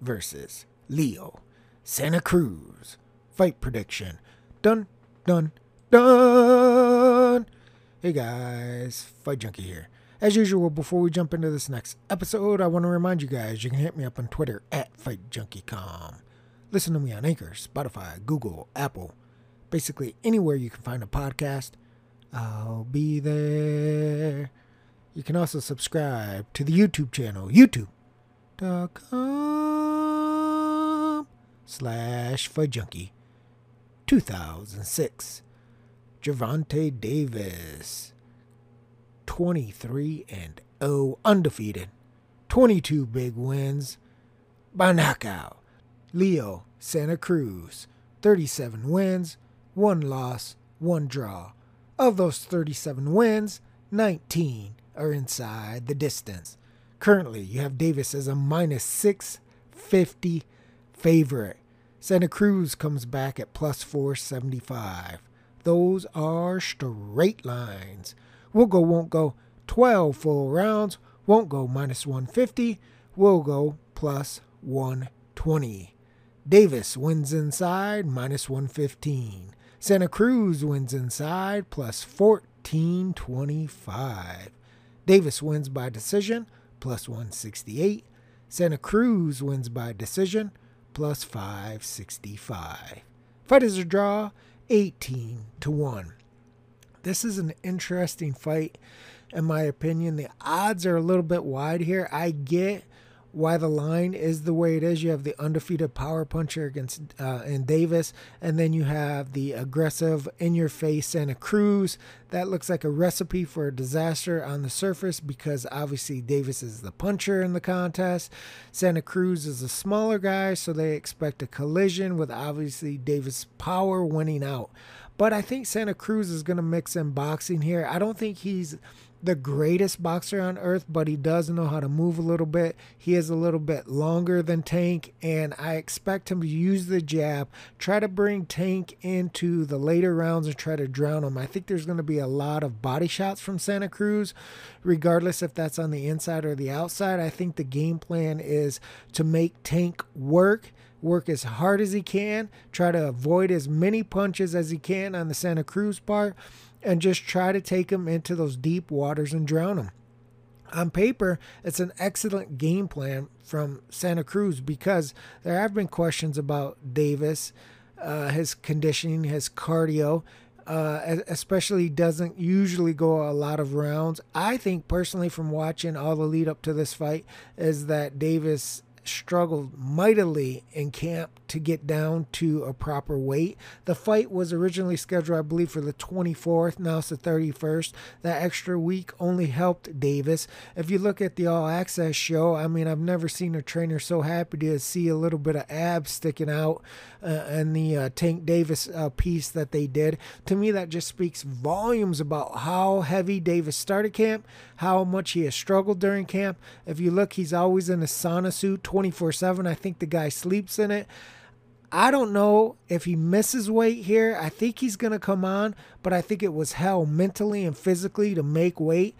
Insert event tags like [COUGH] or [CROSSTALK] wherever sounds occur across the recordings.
versus Leo Santa Cruz. Fight prediction. Dun, dun, dun. Hey guys, Fight Junkie here. As usual, before we jump into this next episode, I want to remind you guys you can hit me up on Twitter at FightJunkieCom. Listen to me on Anchor, Spotify, Google, Apple, basically anywhere you can find a podcast. I'll be there. You can also subscribe to the YouTube channel, youtube.com slash Junkie 2006. Gervonta Davis. 23 and 0 undefeated. 22 big wins by knockout. Leo Santa Cruz. 37 wins, 1 loss, 1 draw. Of those 37 wins, 19 are inside the distance. Currently, you have Davis as a minus 650 favorite. Santa Cruz comes back at plus 475. Those are straight lines. We'll go, won't go 12 full rounds, won't go minus 150, we'll go plus 120. Davis wins inside minus 115. Santa Cruz wins inside plus 1425. Davis wins by decision plus 168. Santa Cruz wins by decision plus 565. Fight is a draw 18 to 1. This is an interesting fight, in my opinion. The odds are a little bit wide here. I get why the line is the way it is. You have the undefeated power puncher against uh, in Davis, and then you have the aggressive in your face Santa Cruz. That looks like a recipe for a disaster on the surface because obviously Davis is the puncher in the contest. Santa Cruz is a smaller guy, so they expect a collision with obviously Davis' power winning out. But I think Santa Cruz is going to mix in boxing here. I don't think he's the greatest boxer on earth, but he does know how to move a little bit. He is a little bit longer than Tank, and I expect him to use the jab, try to bring Tank into the later rounds and try to drown him. I think there's going to be a lot of body shots from Santa Cruz, regardless if that's on the inside or the outside. I think the game plan is to make Tank work work as hard as he can, try to avoid as many punches as he can on the Santa Cruz part, and just try to take him into those deep waters and drown him. On paper, it's an excellent game plan from Santa Cruz because there have been questions about Davis, uh, his conditioning, his cardio. Uh, especially doesn't usually go a lot of rounds. I think personally, from watching all the lead up to this fight, is that Davis struggled mightily in camp to get down to a proper weight. The fight was originally scheduled, I believe, for the 24th. Now it's the 31st. That extra week only helped Davis. If you look at the All Access show, I mean, I've never seen a trainer so happy to see a little bit of abs sticking out uh, in the uh, Tank Davis uh, piece that they did. To me, that just speaks volumes about how heavy Davis started camp, how much he has struggled during camp. If you look, he's always in a sauna suit 24 7. I think the guy sleeps in it. I don't know if he misses weight here. I think he's going to come on, but I think it was hell mentally and physically to make weight.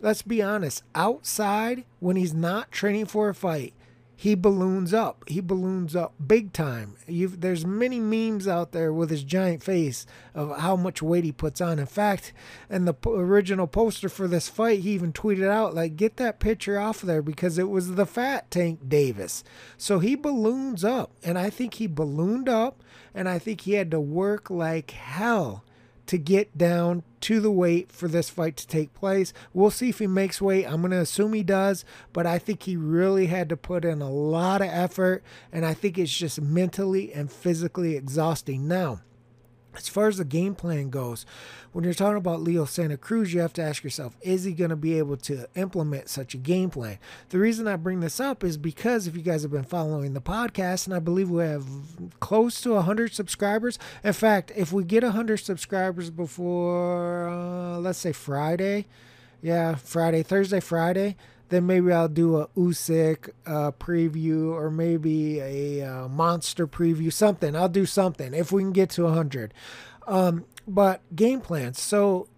Let's be honest, outside, when he's not training for a fight, he balloons up. He balloons up big time. You've, there's many memes out there with his giant face of how much weight he puts on. In fact, in the original poster for this fight, he even tweeted out like, "Get that picture off of there because it was the fat Tank Davis." So he balloons up, and I think he ballooned up, and I think he had to work like hell to get down to the weight for this fight to take place. We'll see if he makes weight. I'm going to assume he does, but I think he really had to put in a lot of effort, and I think it's just mentally and physically exhausting. Now, as far as the game plan goes, when you're talking about Leo Santa Cruz, you have to ask yourself, is he going to be able to implement such a game plan? The reason I bring this up is because if you guys have been following the podcast, and I believe we have close to 100 subscribers. In fact, if we get 100 subscribers before, uh, let's say Friday, yeah, Friday, Thursday, Friday, then maybe I'll do a Usyk uh, preview or maybe a uh, monster preview, something. I'll do something if we can get to 100. Um, but game plans. So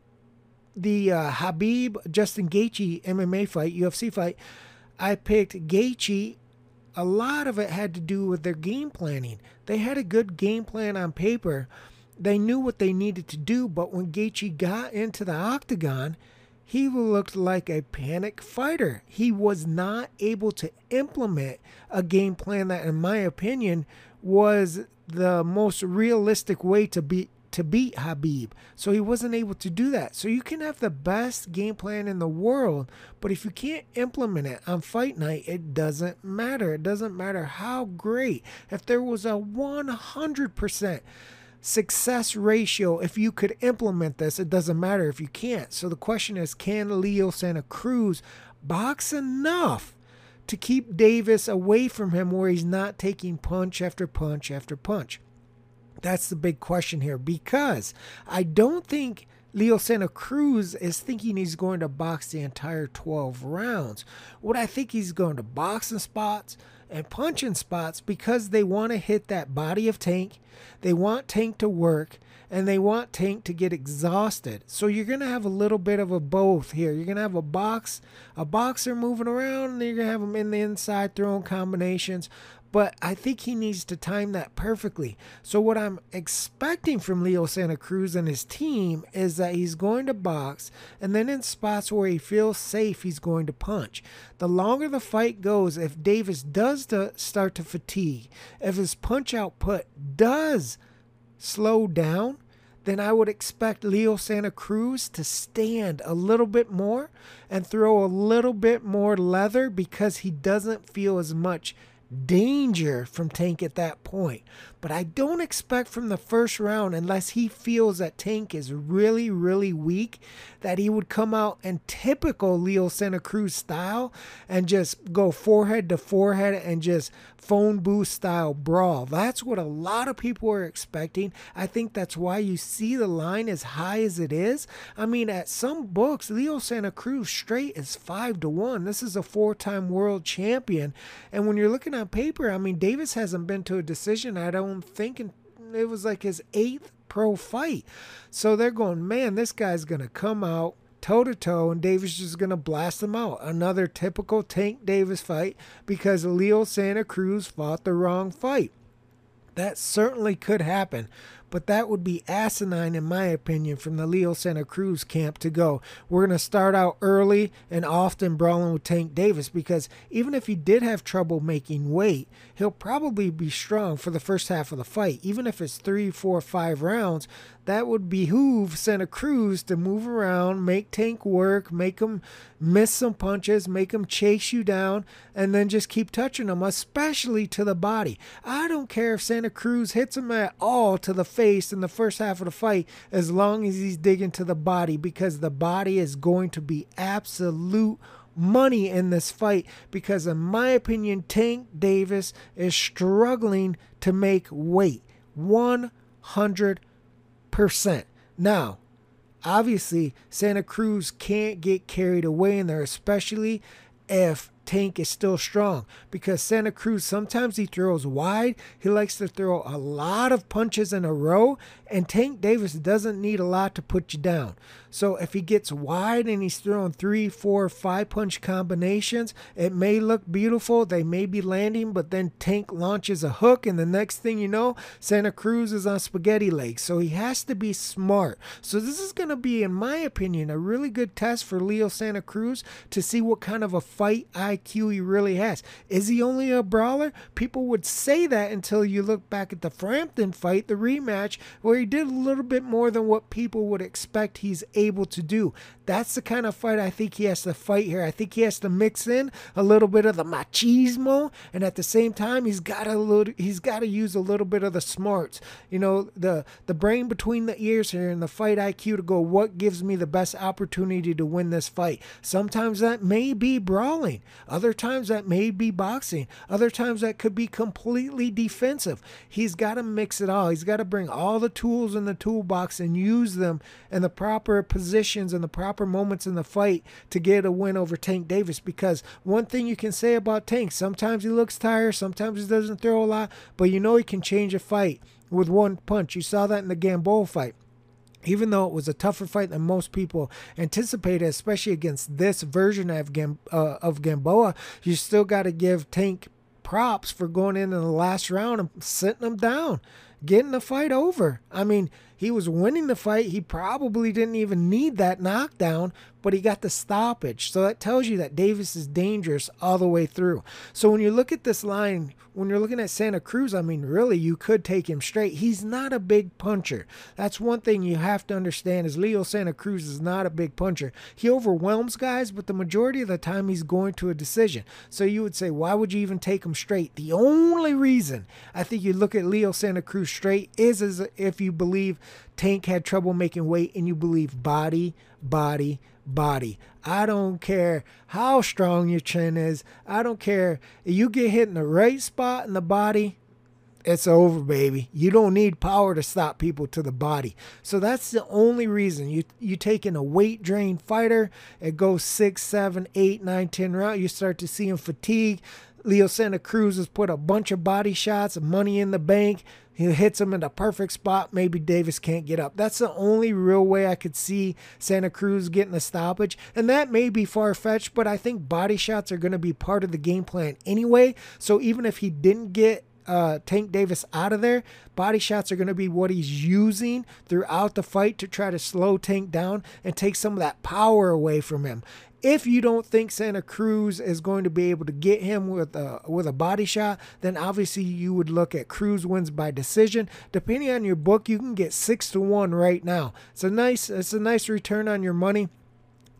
the uh, Khabib Justin Gaethje MMA fight, UFC fight, I picked Gaethje a lot of it had to do with their game planning. They had a good game plan on paper. They knew what they needed to do, but when Gaethje got into the octagon, he looked like a panic fighter. He was not able to implement a game plan that, in my opinion, was the most realistic way to beat to beat Khabib. So he wasn't able to do that. So you can have the best game plan in the world, but if you can't implement it on fight night, it doesn't matter. It doesn't matter how great. If there was a 100% success ratio if you could implement this it doesn't matter if you can't. So the question is can leo santa cruz box enough to keep davis away from him where he's not taking punch after punch after punch? That's the big question here. Because i don't think Leo Santa Cruz is thinking he's going to box the entire 12 rounds. What I think he's going to box in spots, and punching spots because they want to hit that body of Tank. They want Tank to work and they want Tank to get exhausted. So you're going to have a little bit of a both here. You're going to have a box, a boxer moving around, and you're going to have him in the inside throwing combinations but I think he needs to time that perfectly. So, what I'm expecting from Leo Santa Cruz and his team is that he's going to box, and then in spots where he feels safe, he's going to punch. The longer the fight goes, if Davis does to start to fatigue, if his punch output does slow down, then I would expect Leo Santa Cruz to stand a little bit more and throw a little bit more leather because he doesn't feel as much danger from Tank at that point. But I don't expect from the first round, unless he feels that Tank is really, really weak, that he would come out in typical Leo Santa Cruz style and just go forehead to forehead and just phone booth style brawl. That's what a lot of people are expecting. I think that's why you see the line as high as it is. I mean, at some books, Leo Santa Cruz straight is five to one. This is a four time world champion. And when you're looking on paper, I mean, Davis hasn't been to a decision, I don't think, it was like his eighth pro fight. So they're going, man, this guy's going to come out toe to toe, and Davis is going to blast him out. Another typical Tank Davis fight because Leo Santa Cruz fought the wrong fight. That certainly could happen, but that would be asinine, in my opinion, from the Leo Santa Cruz camp to go. We're going to start out early and often brawling with Tank Davis because even if he did have trouble making weight, he'll probably be strong for the first half of the fight. Even if it's three, four, five rounds, that would behoove Santa Cruz to move around, make Tank work, make him miss some punches, make him chase you down, and then just keep touching him, especially to the body. I don't care if Santa Cruz hits him at all to the face in the first half of the fight, as long as he's digging to the body, because the body is going to be absolute money in this fight because, in my opinion, Tank Davis is struggling to make weight. 100 percent. Now, obviously, Santa Cruz can't get carried away in there, especially if Tank is still strong because Santa Cruz sometimes he throws wide. He likes to throw a lot of punches in a row, and Tank Davis doesn't need a lot to put you down. So if he gets wide and he's throwing three, four, five punch combinations, it may look beautiful. They may be landing, but then Tank launches a hook, and the next thing you know, Santa Cruz is on spaghetti legs. So he has to be smart. So this is going to be, in my opinion, a really good test for Leo Santa Cruz to see what kind of a fight IQ he really has. Is he only a brawler? People would say that until you look back at the Frampton fight, the rematch, where he did a little bit more than what people would expect he's able to do. That's the kind of fight I think he has to fight here. I think he has to mix in a little bit of the machismo, and at the same time, he's got a little, he's got to use a little bit of the smarts. You know, the the brain between the ears here and the fight IQ to go. What gives me the best opportunity to win this fight? Sometimes that may be brawling. Other times that may be boxing. Other times that could be completely defensive. He's got to mix it all. He's got to bring all the tools in the toolbox and use them in the proper positions and the proper moments in the fight to get a win over Tank Davis. Because one thing you can say about Tank, sometimes he looks tired, sometimes he doesn't throw a lot, but you know he can change a fight with one punch. You saw that in the Gamboa fight even though it was a tougher fight than most people anticipated, especially against this version of, Gam- uh, of Gamboa, you still got to give Tank props for going in in the last round and sitting him down, getting the fight over. I mean, he was winning the fight. He probably didn't even need that knockdown, but he got the stoppage. So that tells you that Davis is dangerous all the way through. So when you look at this line, when you're looking at Santa Cruz, I mean, really, you could take him straight. He's not a big puncher. That's one thing you have to understand is Leo Santa Cruz is not a big puncher. He overwhelms guys, but the majority of the time he's going to a decision. So you would say, why would you even take him straight? The only reason I think you look at Leo Santa Cruz straight is as if you believe Tank had trouble making weight and you believe body, body, body. I don't care how strong your chin is. I don't care. If you get hit in the right spot in the body, it's over, baby. You don't need power to stop people to the body. So that's the only reason you you take in a weight drain fighter. It goes six, seven, eight, nine, ten rounds. You start to see him fatigue. Leo Santa Cruz has put a bunch of body shots, money in the bank. He hits him in the perfect spot. Maybe Davis can't get up. That's the only real way I could see Santa Cruz getting a stoppage. And that may be far fetched, but I think body shots are going to be part of the game plan anyway. So even if he didn't get uh, Tank Davis out of there, body shots are going to be what he's using throughout the fight to try to slow Tank down and take some of that power away from him. If you don't think Santa Cruz is going to be able to get him with a with a body shot, then obviously you would look at Cruz wins by decision. Depending on your book, you can get six to one right now. It's a nice it's a nice return on your money.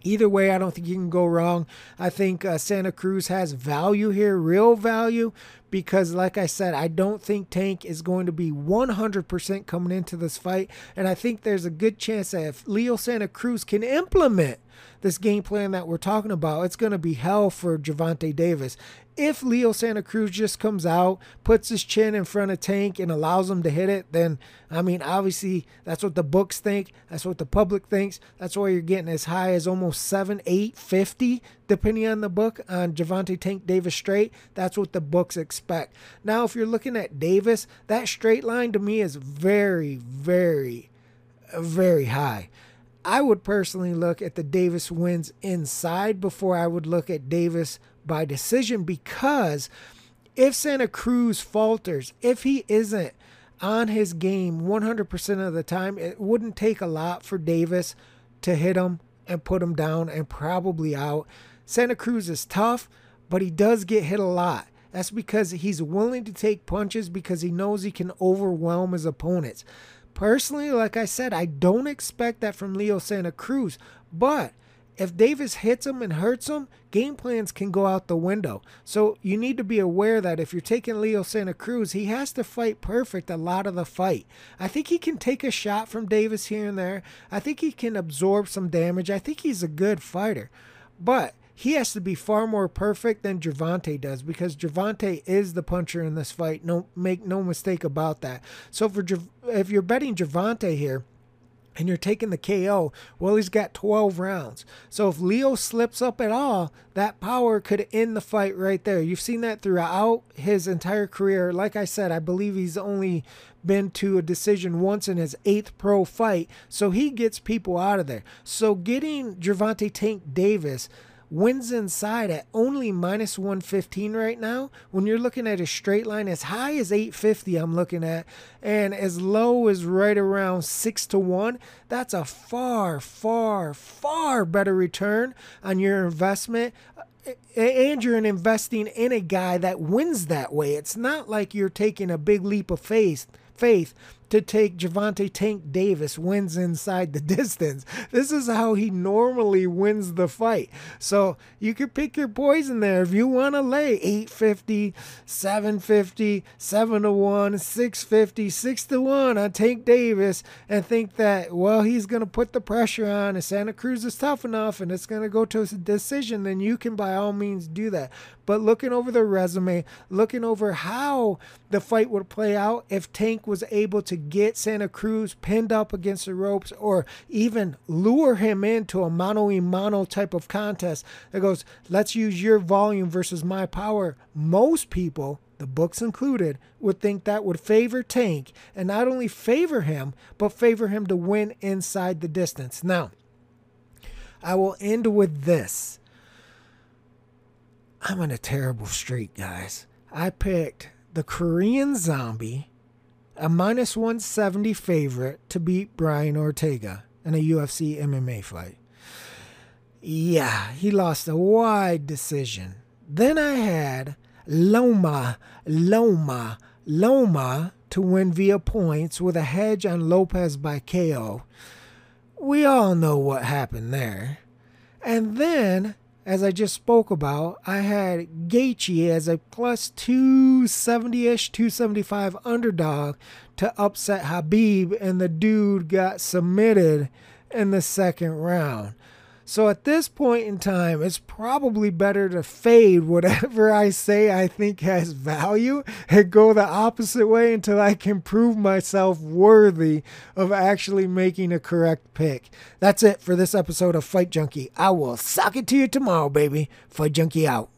Either way, I don't think you can go wrong. I think uh, Santa Cruz has value here, real value, because, like I said, I don't think Tank is going to be 100% coming into this fight. And I think there's a good chance that if Leo Santa Cruz can implement this game plan that we're talking about, it's going to be hell for Gervonta Davis. If Leo Santa Cruz just comes out, puts his chin in front of Tank and allows him to hit it, then, I mean, obviously, that's what the books think. That's what the public thinks. That's why you're getting as high as almost 7, 8, 50, depending on the book, on Gervonta Tank Davis straight. That's what the books expect. Now, if you're looking at Davis, that straight line to me is very, very, very high. I would personally look at the Davis wins inside before I would look at Davis by decision because if Santa Cruz falters, if he isn't on his game 100% of the time, it wouldn't take a lot for Davis to hit him and put him down and probably out. Santa Cruz is tough, but he does get hit a lot. That's because he's willing to take punches because he knows he can overwhelm his opponents. Personally, like I said, I don't expect that from Leo Santa Cruz. But if Davis hits him and hurts him, game plans can go out the window. So you need to be aware that if you're taking Leo Santa Cruz, he has to fight perfect a lot of the fight. I think he can take a shot from Davis here and there. I think he can absorb some damage. I think he's a good fighter. But he has to be far more perfect than Gervonta does because Gervonta is the puncher in this fight. No, make no mistake about that. So for if you're betting Gervonta here, and you're taking the KO, well, he's got 12 rounds. So if Leo slips up at all, that power could end the fight right there. You've seen that throughout his entire career. Like I said, I believe he's only been to a decision once in his eighth pro fight. So he gets people out of there. So getting Gervonta Tank Davis wins inside at only minus 115 right now. When you're looking at a straight line as high as 850, I'm looking at, and as low as right around 6 to 1, that's a far, far, far better return on your investment uh, and you're investing in a guy that wins that way. It's not like you're taking a big leap of faith faith to take Gervonta Tank Davis wins inside the [LAUGHS] distance. This is how he normally wins the fight. So you could pick your poison there. If you want to lay 850, 750, 7 to 1, 650, 6 to 1 on Tank Davis and think that, well, he's going to put the pressure on and Santa Cruz is tough enough and it's going to go to a decision, then you can by all means do that. But looking over the resume, looking over how the fight would play out if Tank was able to get Santa Cruz pinned up against the ropes or even lure him into a mano a mano type of contest that goes, let's use your volume versus my power. Most people, the books included, would think that would favor Tank and not only favor him, but favor him to win inside the distance. Now, I will end with this. I'm on a terrible streak, guys. I picked the Korean Zombie, a minus 170 favorite to beat Brian Ortega in a UFC MMA fight. Yeah, he lost a wide decision. Then I had Loma, Loma, Loma to win via points with a hedge on Lopez by KO. We all know what happened there. And then, as I just spoke about, I had Gaethje as a plus 270-ish, 275 underdog to upset Khabib, and the dude got submitted in the second round. So at this point in time, it's probably better to fade whatever I say I think has value and go the opposite way until I can prove myself worthy of actually making a correct pick. That's it for this episode of Fight Junkie. I will sock it to you tomorrow, baby. Fight Junkie out.